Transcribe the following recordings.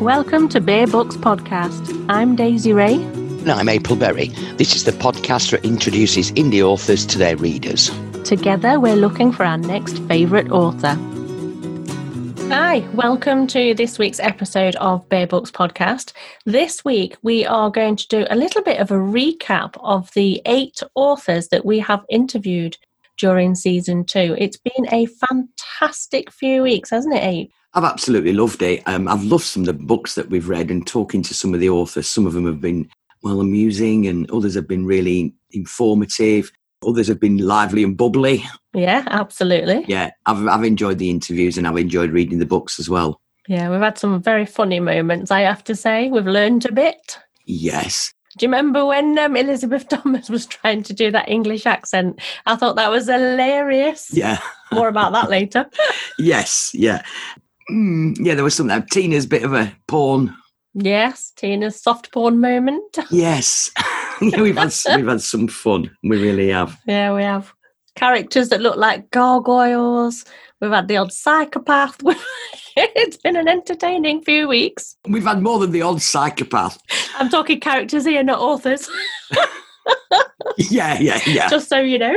Welcome to Bear Books Podcast. I'm Daisy Ray. And I'm April Berry. This is the podcast that introduces indie authors to their readers. Together, we're looking for our next favourite author. Hi, welcome to this week's episode of Bear Books Podcast. This week, we are going to do a little bit of a recap of the eight authors that we have interviewed during season two. It's been a fantastic few weeks, hasn't it, Abe? I've absolutely loved it. Um, I've loved some of the books that we've read and talking to some of the authors. Some of them have been well amusing, and others have been really informative. Others have been lively and bubbly. Yeah, absolutely. Yeah, I've I've enjoyed the interviews and I've enjoyed reading the books as well. Yeah, we've had some very funny moments. I have to say, we've learned a bit. Yes. Do you remember when um, Elizabeth Thomas was trying to do that English accent? I thought that was hilarious. Yeah. More about that later. yes. Yeah. Mm, yeah, there was something. Tina's bit of a porn. Yes, Tina's soft porn moment. Yes, yeah, we've had we've had some fun. We really have. Yeah, we have characters that look like gargoyles. We've had the odd psychopath. it's been an entertaining few weeks. We've had more than the odd psychopath. I'm talking characters here, not authors. yeah, yeah, yeah. Just so you know.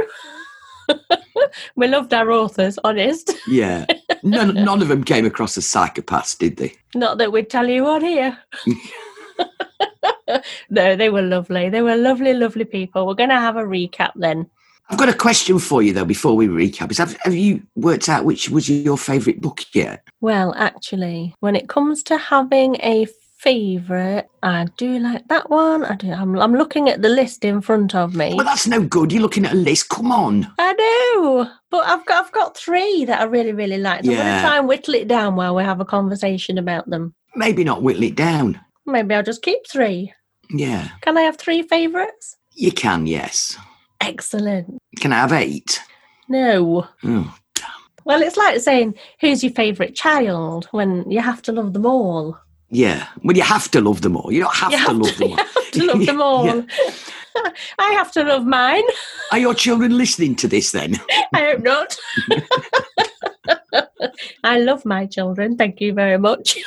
we loved our authors, honest. Yeah. None, none of them came across as psychopaths, did they? Not that we'd tell you on here. no, they were lovely. They were lovely, lovely people. We're going to have a recap then. I've got a question for you though before we recap. Is have, have you worked out which was your favourite book yet? Well, actually, when it comes to having a favourite, I do like that one. I do. I'm, I'm looking at the list in front of me. Well, that's no good. You're looking at a list. Come on. I know, but I've got I've got three that I really really like. So I'm going to try and whittle it down while we have a conversation about them. Maybe not whittle it down. Maybe I'll just keep three. Yeah, Can I have three favourites? you can. Yes. Excellent. Can I have eight? No. Oh, Well, it's like saying, who's your favourite child when you have to love them all. Yeah. Well, you have to love them all. You don't have You to have love to, them all. have to love them all. Yeah. I have to love mine. Are your children listening to this then? I hope not. I love my children. Thank you very much.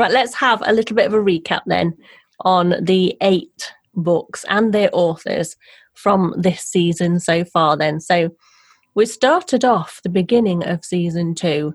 right, let's have a little bit of a recap then on the eight books and their authors from this season so far then. So we started off the beginning of season two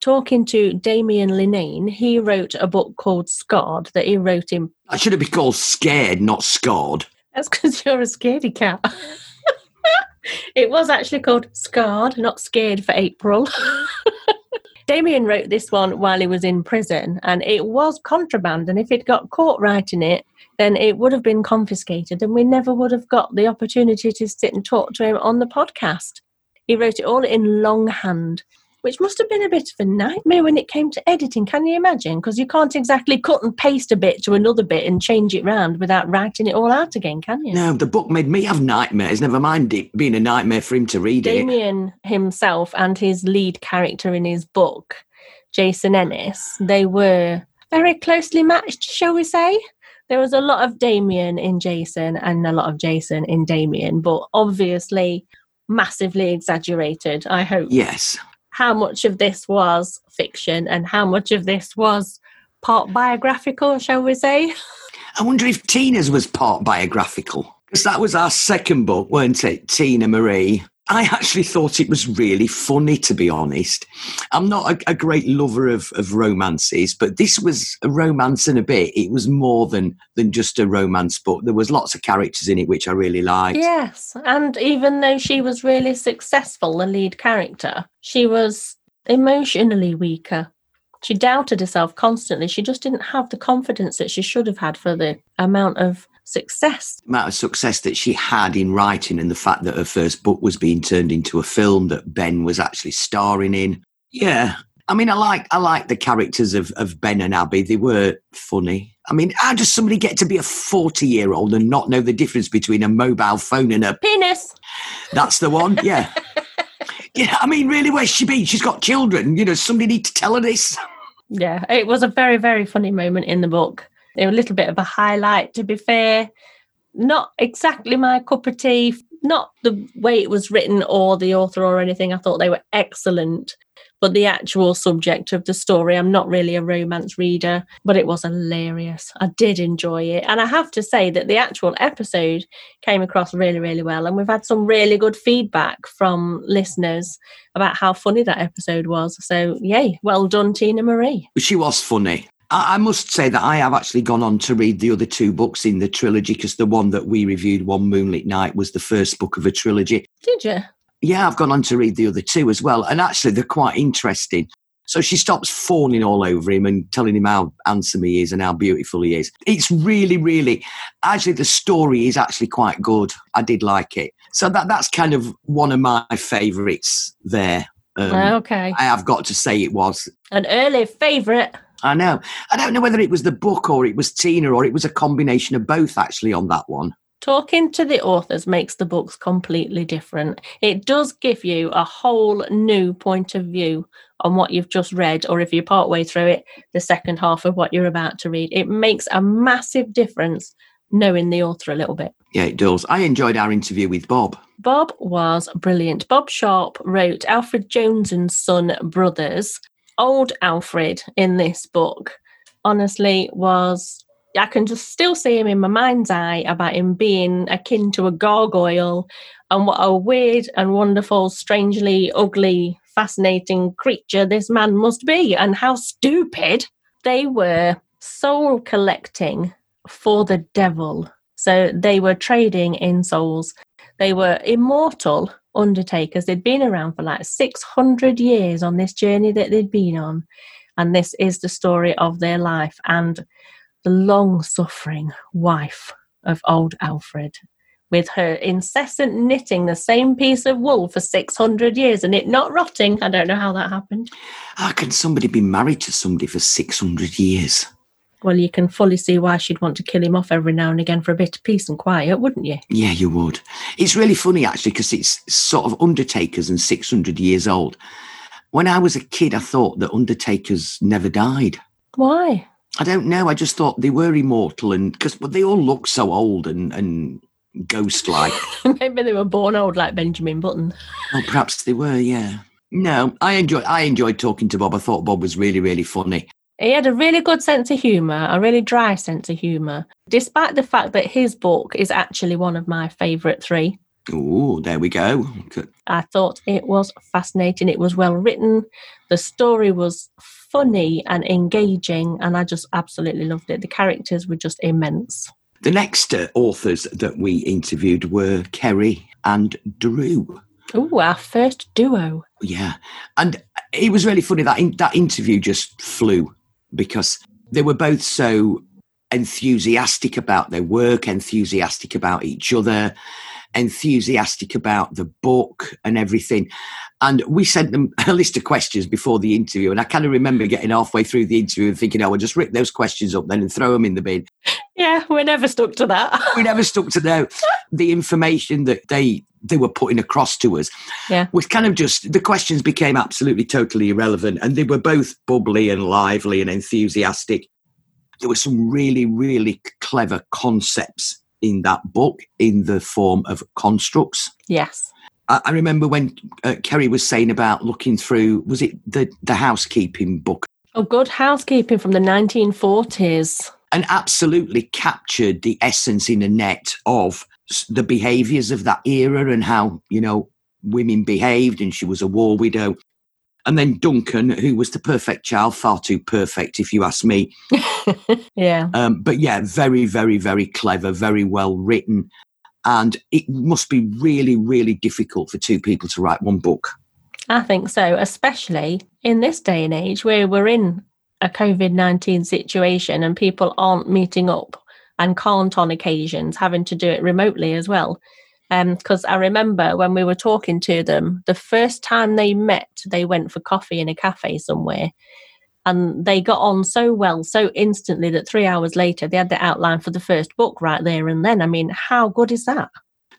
talking to Damien Linnane. He wrote a book called Scarred that he wrote in I should have been called scared, not scarred. that's because you're a scaredy cat. it was actually called Scarred, not Scared for April. Damien wrote this one while he was in prison, and it was contraband. And if it got caught writing it, then it would have been confiscated, and we never would have got the opportunity to sit and talk to him on the podcast. He wrote it all in longhand, which must have been a bit of a nightmare when it came to editing. Can you imagine? Because you can't exactly cut and paste a bit to another bit and change it round without writing it all out again, can you? No, the book made me have nightmares. Never mind it being a nightmare for him to read it. Damien himself and his lead character in his book, Jason Ennis, they were very closely matched, shall we say? There was a lot of Damien in Jason and a lot of Jason in Damien, but obviously massively exaggerated, I hope. Yes. How much of this was fiction and how much of this was part biographical, shall we say? I wonder if Tina's was part biographical. Because that was our second book, weren't it? Tina Marie. I actually thought it was really funny, to be honest. I'm not a, a great lover of, of romances, but this was a romance in a bit. It was more than than just a romance book. There was lots of characters in it which I really liked. Yes, and even though she was really successful, the lead character, she was emotionally weaker. She doubted herself constantly. She just didn't have the confidence that she should have had for the amount of success. amount of success that she had in writing and the fact that her first book was being turned into a film that Ben was actually starring in. Yeah. I mean, I like I like the characters of, of Ben and Abby. They were funny. I mean, how does somebody get to be a 40 year old and not know the difference between a mobile phone and a. Penis! That's the one? Yeah. yeah, I mean, really, where's she been? She's got children. You know, somebody need to tell her this. Yeah, it was a very, very funny moment in the book. A little bit of a highlight, to be fair. Not exactly my cup of tea. not the way it was written or the author or anything. I thought they were excellent. But the actual subject of the story, I'm not really a romance reader, but it was hilarious. I did enjoy it. And I have to say that the actual episode came across really, really well. And we've had some really good feedback from listeners about how funny that episode was. So, yay, well done, Tina Marie. She was funny. I must say that I have actually gone on to read the other two books in the trilogy because the one that we reviewed, One Moonlit Night, was the first book of a trilogy. Did you? Yeah, I've gone on to read the other two as well. And actually, they're quite interesting. So she stops fawning all over him and telling him how handsome he is and how beautiful he is. It's really, really, actually, the story is actually quite good. I did like it. So that that's kind of one of my favourites there. Um, okay. I have got to say it was. An early favourite. I know. I don't know whether it was the book or it was Tina or it was a combination of both actually on that one. Talking to the authors makes the books completely different. It does give you a whole new point of view on what you've just read, or if you're partway through it, the second half of what you're about to read. It makes a massive difference knowing the author a little bit. Yeah, it does. I enjoyed our interview with Bob. Bob was brilliant. Bob Sharp wrote Alfred Jones and Son Brothers. Old Alfred in this book honestly was I can just still see him in my mind's eye about him being akin to a gargoyle and what a weird and wonderful, strangely ugly, fascinating creature this man must be, and how stupid they were soul collecting for the devil. So they were trading in souls. They were immortal undertakers. They'd been around for like 600 years on this journey that they'd been on. And this is the story of their life. And the long suffering wife of old Alfred, with her incessant knitting the same piece of wool for 600 years and it not rotting. I don't know how that happened. How can somebody be married to somebody for 600 years? Well, you can fully see why she'd want to kill him off every now and again for a bit of peace and quiet, wouldn't you? Yeah, you would. It's really funny, actually, because it's sort of Undertakers and 600 years old. When I was a kid, I thought that Undertakers never died. Why? I don't know. I just thought they were immortal, and because they all look so old and and ghost like. Maybe they were born old, like Benjamin Button. Well, perhaps they were. Yeah. No, I enjoyed. I enjoyed talking to Bob. I thought Bob was really, really funny. He had a really good sense of humour, a really dry sense of humour, despite the fact that his book is actually one of my favourite three. Oh, there we go. Good. I thought it was fascinating. It was well written. The story was funny and engaging, and I just absolutely loved it. The characters were just immense. The next uh, authors that we interviewed were Kerry and Drew. Oh, our first duo. Yeah, and it was really funny that in, that interview just flew because they were both so enthusiastic about their work, enthusiastic about each other, enthusiastic about the book and everything. And we sent them a list of questions before the interview. And I kind of remember getting halfway through the interview and thinking, oh, we'll just rip those questions up then and throw them in the bin. Yeah, we never stuck to that. we never stuck to the, the information that they they were putting across to us. Yeah. Was kind of just the questions became absolutely totally irrelevant. And they were both bubbly and lively and enthusiastic. There were some really, really clever concepts in that book in the form of constructs. Yes. I, I remember when uh, Kerry was saying about looking through, was it the, the housekeeping book? Oh, good housekeeping from the 1940s. And absolutely captured the essence in a net of the behaviors of that era and how, you know, women behaved. And she was a war widow. And then Duncan, who was the perfect child, far too perfect, if you ask me. yeah. Um, but yeah, very, very, very clever, very well written. And it must be really, really difficult for two people to write one book. I think so, especially in this day and age where we're in a COVID 19 situation and people aren't meeting up and can't on occasions, having to do it remotely as well because um, I remember when we were talking to them, the first time they met, they went for coffee in a cafe somewhere. And they got on so well, so instantly that three hours later, they had the outline for the first book right there and then. I mean, how good is that?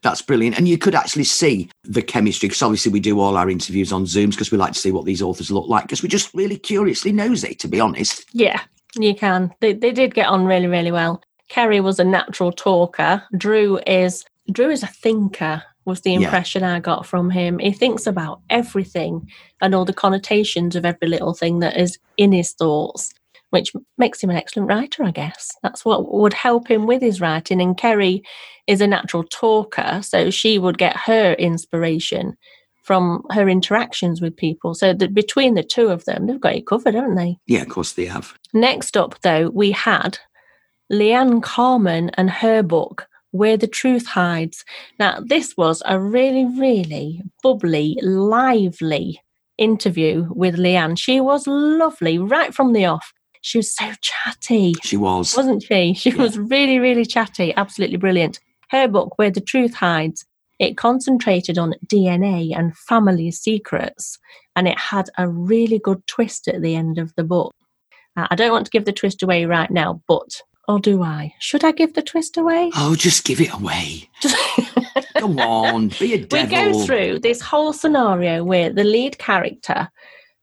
That's brilliant. And you could actually see the chemistry because obviously we do all our interviews on Zooms because we like to see what these authors look like because we're just really curiously nosy, to be honest. Yeah, you can. They, they did get on really, really well. Kerry was a natural talker. Drew is Drew is a thinker, was the Yeah. impression I got from him. He thinks about everything and all the connotations of every little thing that is in his thoughts, which makes him an excellent writer, I guess. That's what would help him with his writing. And Kerry is a natural talker, so she would get her inspiration from her interactions with people. So that between the two of them, they've got it covered, haven't they? Yeah, of course they have. Next up, though, we had Leanne Carmen and her book, Where the Truth Hides. Now, this was a really, really bubbly, lively interview with Leanne. She was lovely right from the off. She was so chatty, She was. wasn't she? She Yeah. was really, really chatty, absolutely brilliant. Her book, Where the Truth Hides, it concentrated on DNA and family secrets, and it had a really good twist at the end of the book. Uh, I don't want to give the twist away right now, but or do I? Should I give the twist away? Oh, just give it away. Come on, be a devil. we go through this whole scenario where the lead character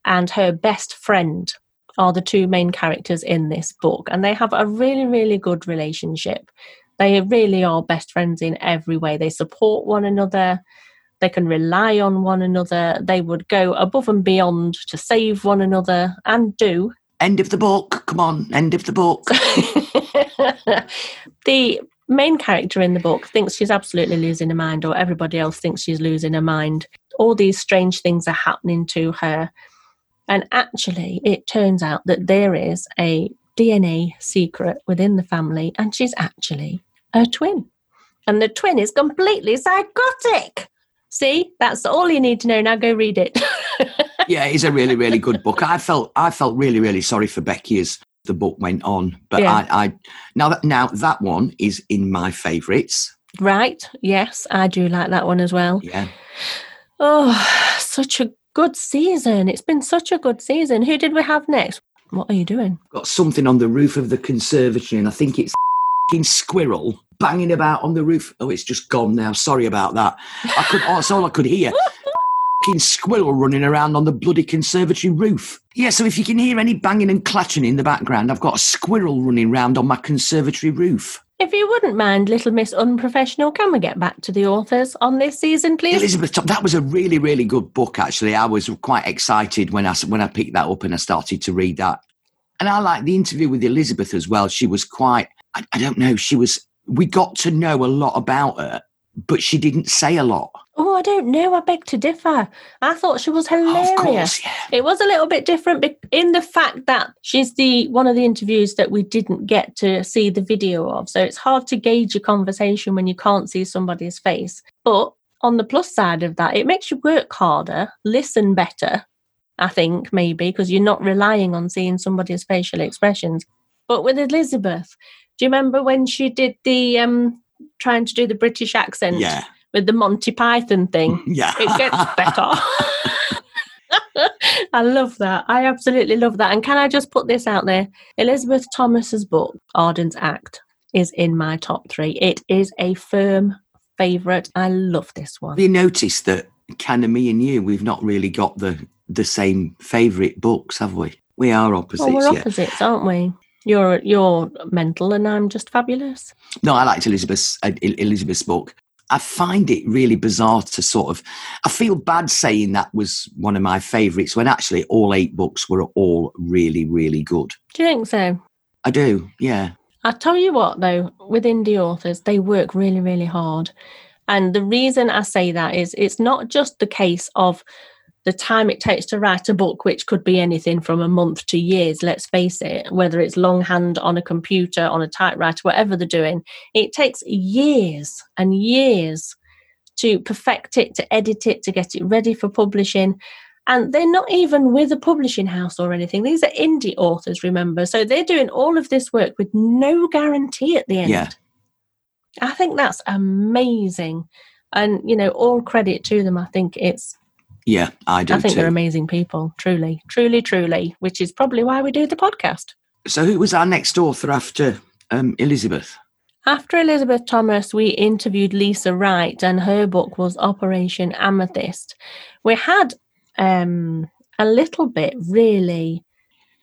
and her best friend are the two main characters in this book, and they have a really, really good relationship. They really are best friends in every way. They support one another. They can rely on one another. They would go above and beyond to save one another and do. End of the book. Come on, end of the book. the main character in the book thinks she's absolutely losing her mind, or everybody else thinks she's losing her mind. All these strange things are happening to her. And actually, it turns out that there is a DNA secret within the family, and she's actually a twin. And the twin is completely psychotic. See, that's all you need to know. Now go read it. yeah, it's a really, really good book. I felt I felt really, really sorry for Becky as the book went on. But Yeah. I, I now that now that one is in my favourites. right. Yes, I do like that one as well. Yeah. Oh, such a good season. It's been such a good season. Who did we have next? What are you doing? Got something on the roof of the conservatory, and I think it's squirrel banging about on the roof. Oh, it's just gone now. Sorry about that. I could. Oh, that's all I could hear. Squirrel running around on the bloody conservatory roof. Yeah, so if you can hear any banging and clattering in the background, I've got a squirrel running round on my conservatory roof. If you wouldn't mind, Little Miss Unprofessional, can we get back to the authors on this season, please? Elizabeth, that was a really, really good book. Actually, I was quite excited when I when I picked that up and I started to read that. And I like the interview with Elizabeth as well. She was quite, I, I don't know, she was. We got to know a lot about her, but she didn't say a lot. Oh, I don't know. I beg to differ. I thought she was Oh, hilarious. of course, yeah. It was a little bit different in the fact that she's the one of the interviews that we didn't get to see the video of. So it's hard to gauge a conversation when you can't see somebody's face. But on the plus side of that, it makes you work harder, listen better, I think, maybe, because you're not relying on seeing somebody's facial expressions. But with Elizabeth, do you remember when she did the um trying to do the British accent Yeah, with the Monty Python thing? yeah. it gets better. I love that. I absolutely love that. And can I just put this out there? Elizabeth Thomas's book, Arden's Act, is in my top three. It is a firm favourite. I love this one. Have you noticed that of me and you, we've not really got the the same favourite books, have we? We are opposites. Well, we're yeah. opposites, aren't we? You're you're mental, and I'm just fabulous. No, I liked Elizabeth's uh, Elizabeth's book. I find it really bizarre to sort of. I feel bad saying that was one of my favourites when actually all eight books were all really, really good. Do you think so? I do, yeah, I tell you what, though, with indie authors, they work really, really hard. And the reason I say that is it's not just the case of the time it takes to write a book, which could be anything from a month to years, let's face it, whether it's longhand on a computer, on a typewriter, whatever they're doing, it takes years and years to perfect it, to edit it, to get it ready for publishing. And they're not even with a publishing house or anything. These are indie authors, remember. So they're doing all of this work with no guarantee at the end. Yeah. I think that's amazing. And, you know, all credit to them. I think it's, yeah, I do I think too. they're amazing people, truly, truly, truly, which is probably why we do the podcast. so, who was our next author after um, Elizabeth? After Elizabeth Thomas, we interviewed Lisa Wright, and her book was Operation Amethyst. We had um, a little bit really.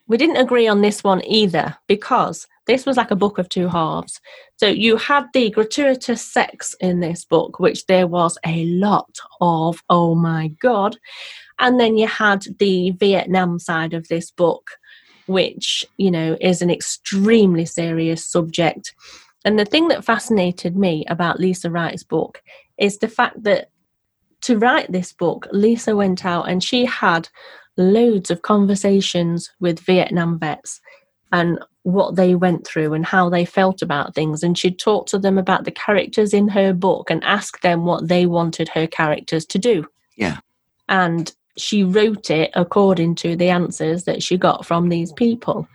We didn't agree on this one either because this was like a book of two halves. So you had the gratuitous sex in this book, which there was a lot of, oh my God. And then you had the Vietnam side of this book, which, you know, is an extremely serious subject. And the thing that fascinated me about Lisa Wright's book is the fact that to write this book, Lisa went out and she had loads of conversations with Vietnam vets and what they went through and how they felt about things. And she'd talk to them about the characters in her book and ask them what they wanted her characters to do. Yeah. And she wrote it according to the answers that she got from these people.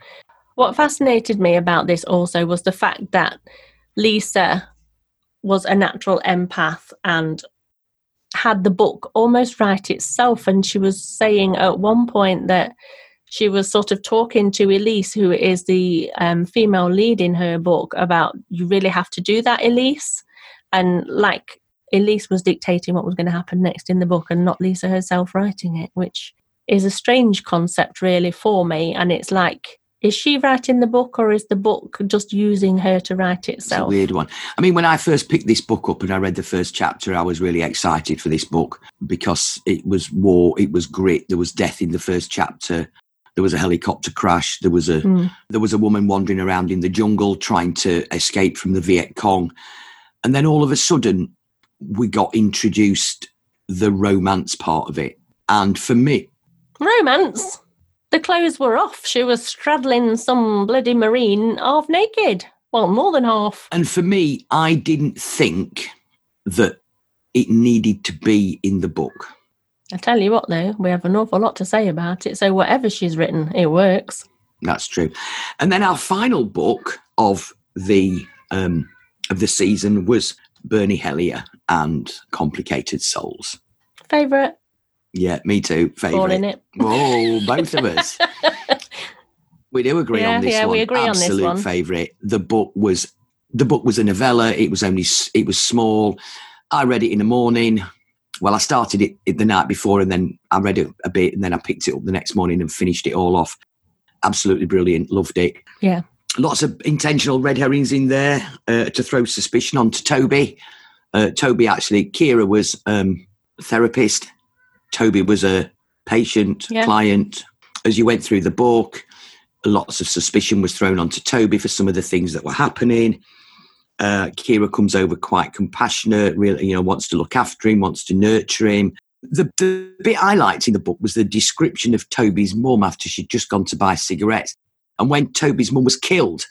What fascinated me about this also was the fact that Lisa was a natural empath and had the book almost write itself. And she was saying at one point that she was sort of talking to Elise, who is the um, female lead in her book, about you really have to do that, Elise. And like Elise was dictating what was going to happen next in the book and not Lisa herself writing it, which is a strange concept really for me. And it's like, is she writing the book or is the book just using her to write itself? It's a weird one. I mean, when I first picked this book up and I read the first chapter, I was really excited for this book because it was war, it was grit, there was death in the first chapter there was a helicopter crash. There was a mm. there was a woman wandering around in the jungle trying to escape from the Viet Cong. And then all of a sudden we got introduced the romance part of it. And for me romance? The clothes were off. She was straddling some bloody marine half naked. Well more than half. And for me i didn't think that it needed to be in the book I tell you what, though, we have an awful lot to say about it. So whatever she's written, it works. That's true. And then our final book of the um, of the season was Bernie Hellier and Complicated Souls. Favorite? Yeah, me too. Favorite. All in it. Oh, both of us. we do agree yeah, on this yeah, one. we agree Absolute on this one. Absolute favorite. The book was the book was a novella. It was only it was small. I read it in the morning well, I started it the night before and then I read it a bit and then I picked it up the next morning and finished it all off. Absolutely brilliant. Loved it. Yeah. Lots of intentional red herrings in there uh, to throw suspicion onto Toby. Uh, Toby actually, Kira was um, a therapist. Toby was a patient, Yeah. client. As you went through the book, lots of suspicion was thrown onto Toby for some of the things that were happening. Uh, Kira comes over quite compassionate, really, you know, wants to look after him, wants to nurture him. The, the bit I liked in the book was the description of Toby's mum after she'd just gone to buy cigarettes. And when Toby's mum was killed,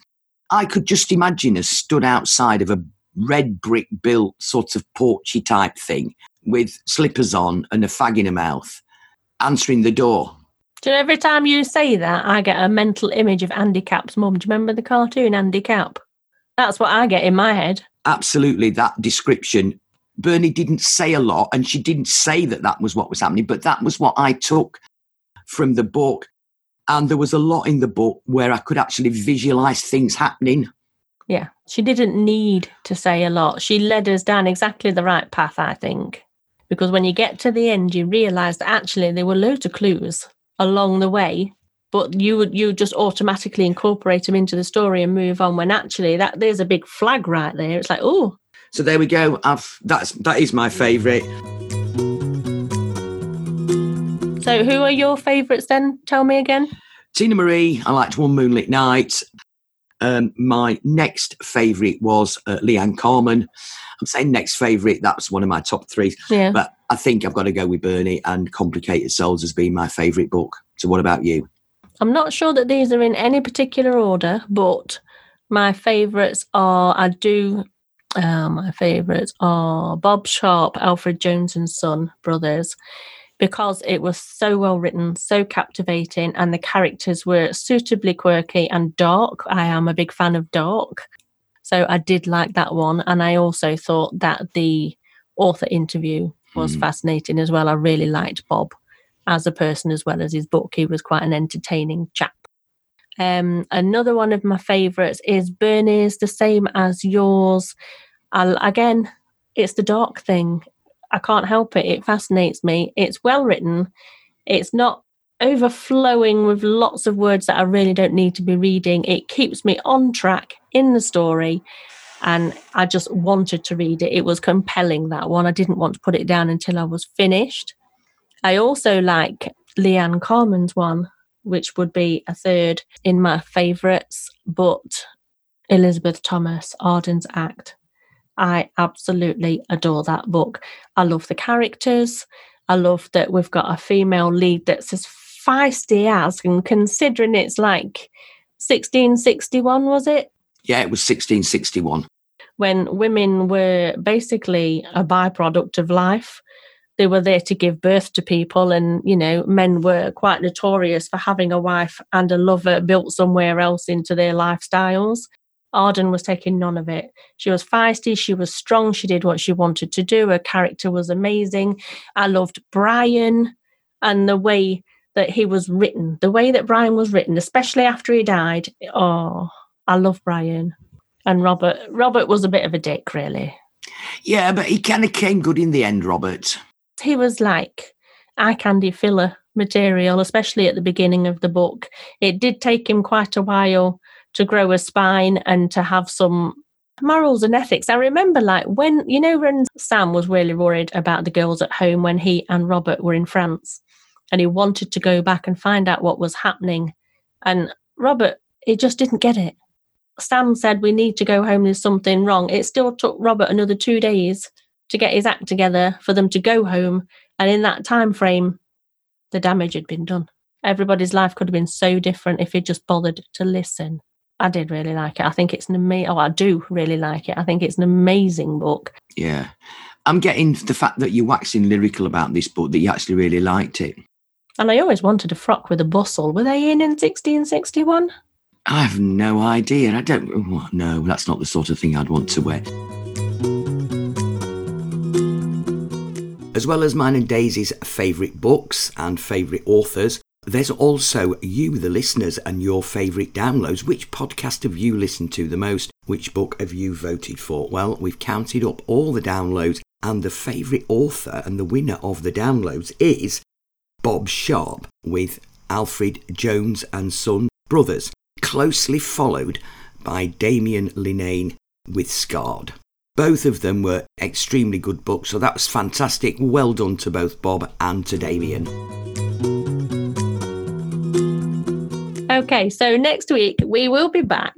I could just imagine her stood outside of a red brick built sort of porchy type thing with slippers on and a fag in her mouth, answering the door. Do every time you say that, I get a mental image of Andy Capp's mum. Do you remember the cartoon Andy Capp? That's what I get in my head. absolutely that description. Bernie didn't say a lot, and she didn't say that that was what was happening, but that was what I took from the book. And there was a lot in the book where I could actually visualize things happening. Yeah, she didn't need to say a lot. She led us down exactly the right path, I think. Because when you get to the end, you realise that actually there were loads of clues along the way, but you would you just automatically incorporate them into the story and move on. When actually that there's a big flag right there. It's like, oh, So there we go. I've that's that is my favourite. so who are your favourites then? Tell me again. Tina Marie. I liked One Moonlit Night. Um, my next favourite was uh, Leanne Carmen. I'm saying next favourite. That's one of my top three. Yeah. But I think I've got to go with Bernie and Complicated Souls as being my favourite book. So what about you? I'm not sure that these are in any particular order, but my favourites are I do uh, my favourites are Bob Sharp, Alfred Jones and Son brothers, because it was so well written, so captivating, and the characters were suitably quirky and dark. I am a big fan of dark. So I did like that one. And I also thought that the author interview was Hmm. fascinating as well. I really liked Bob as a person as well as his book. He was quite an entertaining chap. Um, another one of my favourites is Bernie's, the same as yours. I'll, again, it's the dark thing. I can't help it. It fascinates me. It's well written. It's not overflowing with lots of words that I really don't need to be reading. It keeps me on track in the story. And I just wanted to read it. It was compelling, that one. I didn't want to put it down until I was finished. I also like Leanne Carman's one, which would be a third in my favourites, but Elizabeth Thomas, Arden's Act. I absolutely adore that book. I love the characters. I love that we've got a female lead that's as feisty as, and considering it's like 1661, was it? Yeah, it was 1661. When women were basically a byproduct of life. They were there to give birth to people, and you know, men were quite notorious for having a wife and a lover built somewhere else into their lifestyles. Arden was taking none of it. She was feisty, she was strong, she did what she wanted to do. Her character was amazing. I loved Brian and the way that he was written, the way that Brian was written, especially after he died. Oh, I love Brian. And Robert, Robert was a bit of a dick, really. Yeah, but he kind of came good in the end, Robert. He was like eye candy filler material, especially at the beginning of the book. It did take him quite a while to grow a spine and to have some morals and ethics. I remember like when you know when Sam was really worried about the girls at home when he and Robert were in France and he wanted to go back and find out what was happening and Robert he just didn't get it. Sam said we need to go home there's something wrong. It still took Robert another 2 days to get his act together for them to go home and in that time frame the damage had been done. Everybody's life could have been so different if he'd just bothered to listen. I did really like it. I think it's an amazing. Oh, I do really like it. I think it's an amazing book. Yeah, I'm getting the fact that you're waxing lyrical about this book that you actually really liked it. And I always wanted a frock with a bustle. Were they in in 1661? I have no idea. I don't. No, that's not the sort of thing I'd want to wear. As well as mine and Daisy's favourite books and favourite authors, there's also you, the listeners, and your favourite downloads. Which podcast have you listened to the most? Which book have you voted for? Well, we've counted up all the downloads, and the favourite author and the winner of the downloads is Bob Sharp with Alfred Jones and Son Brothers, closely followed by Damien Linnane with Scarred. Both of them were extremely good books, so that was fantastic. Well done to both Bob and to Damien. Okay, so next week we will be back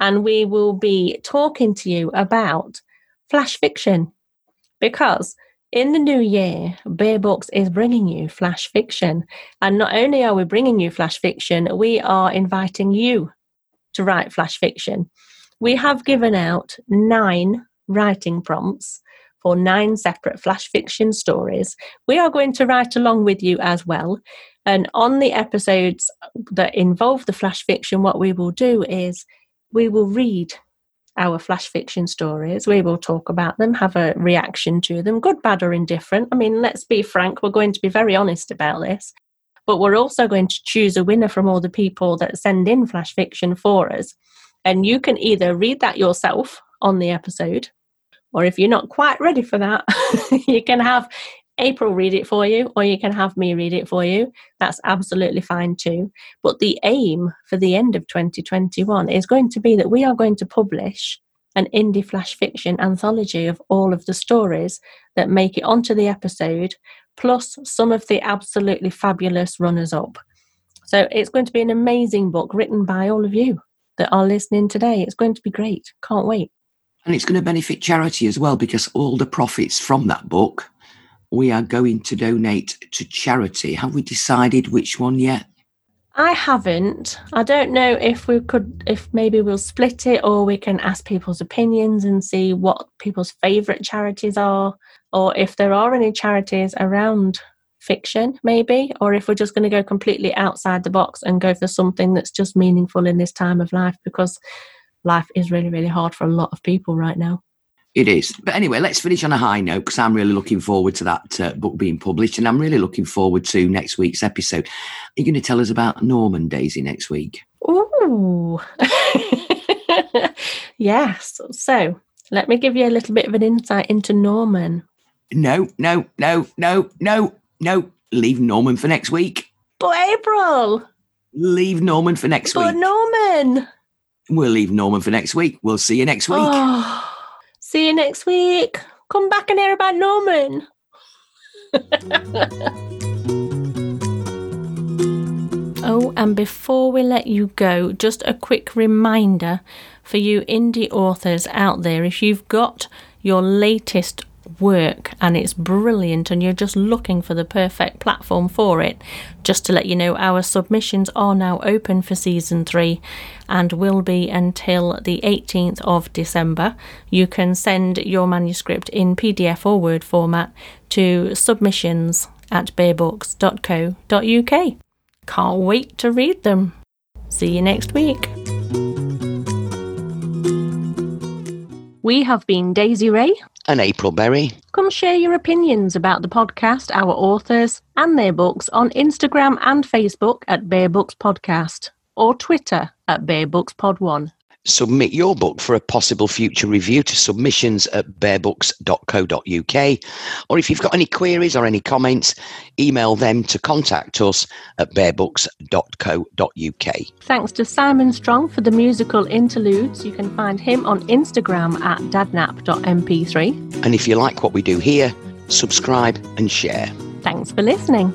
and we will be talking to you about flash fiction because in the new year, Bear Books is bringing you flash fiction. And not only are we bringing you flash fiction, we are inviting you to write flash fiction. We have given out nine writing prompts for nine separate flash fiction stories. We are going to write along with you as well. And on the episodes that involve the flash fiction, what we will do is we will read our flash fiction stories. We will talk about them, have a reaction to them, good, bad, or indifferent. I mean, let's be frank, we're going to be very honest about this. But we're also going to choose a winner from all the people that send in flash fiction for us. And you can either read that yourself on the episode, or if you're not quite ready for that, you can have April read it for you, or you can have me read it for you. That's absolutely fine too. But the aim for the end of 2021 is going to be that we are going to publish an indie flash fiction anthology of all of the stories that make it onto the episode, plus some of the absolutely fabulous runners up. So it's going to be an amazing book written by all of you that are listening today. It's going to be great. Can't wait. And it's going to benefit charity as well because all the profits from that book we are going to donate to charity. Have we decided which one yet? I haven't. I don't know if we could, if maybe we'll split it or we can ask people's opinions and see what people's favourite charities are, or if there are any charities around fiction, maybe, or if we're just going to go completely outside the box and go for something that's just meaningful in this time of life because life is really, really hard for a lot of people right now. It is. But anyway, let's finish on a high note because I'm really looking forward to that uh, book being published and I'm really looking forward to next week's episode. Are you going to tell us about Norman Daisy next week? Ooh. yes. So let me give you a little bit of an insight into Norman. No, no, no, no, no, no. Leave Norman for next week. But April. Leave Norman for next but week. But Norman. We'll leave Norman for next week. We'll see you next week. Oh, see you next week. Come back and hear about Norman. oh, and before we let you go, just a quick reminder for you indie authors out there if you've got your latest work and it's brilliant and you're just looking for the perfect platform for it, just to let you know, our submissions are now open for season three and will be until the 18th of December. You can send your manuscript in PDF or Word format to submissions at bearbooks.co.uk. Can't wait to read them. See you next week. We have been Daisy Ray and April Berry. Come share your opinions about the podcast, our authors, and their books on Instagram and Facebook at Bear Books Podcast or Twitter at Bear Books Pod One. Submit your book for a possible future review to submissions at bearbooks.co.uk. Or if you've got any queries or any comments, email them to contact us at bearbooks.co.uk. Thanks to Simon Strong for the musical interludes. You can find him on Instagram at dadnap.mp3. And if you like what we do here, subscribe and share. Thanks for listening.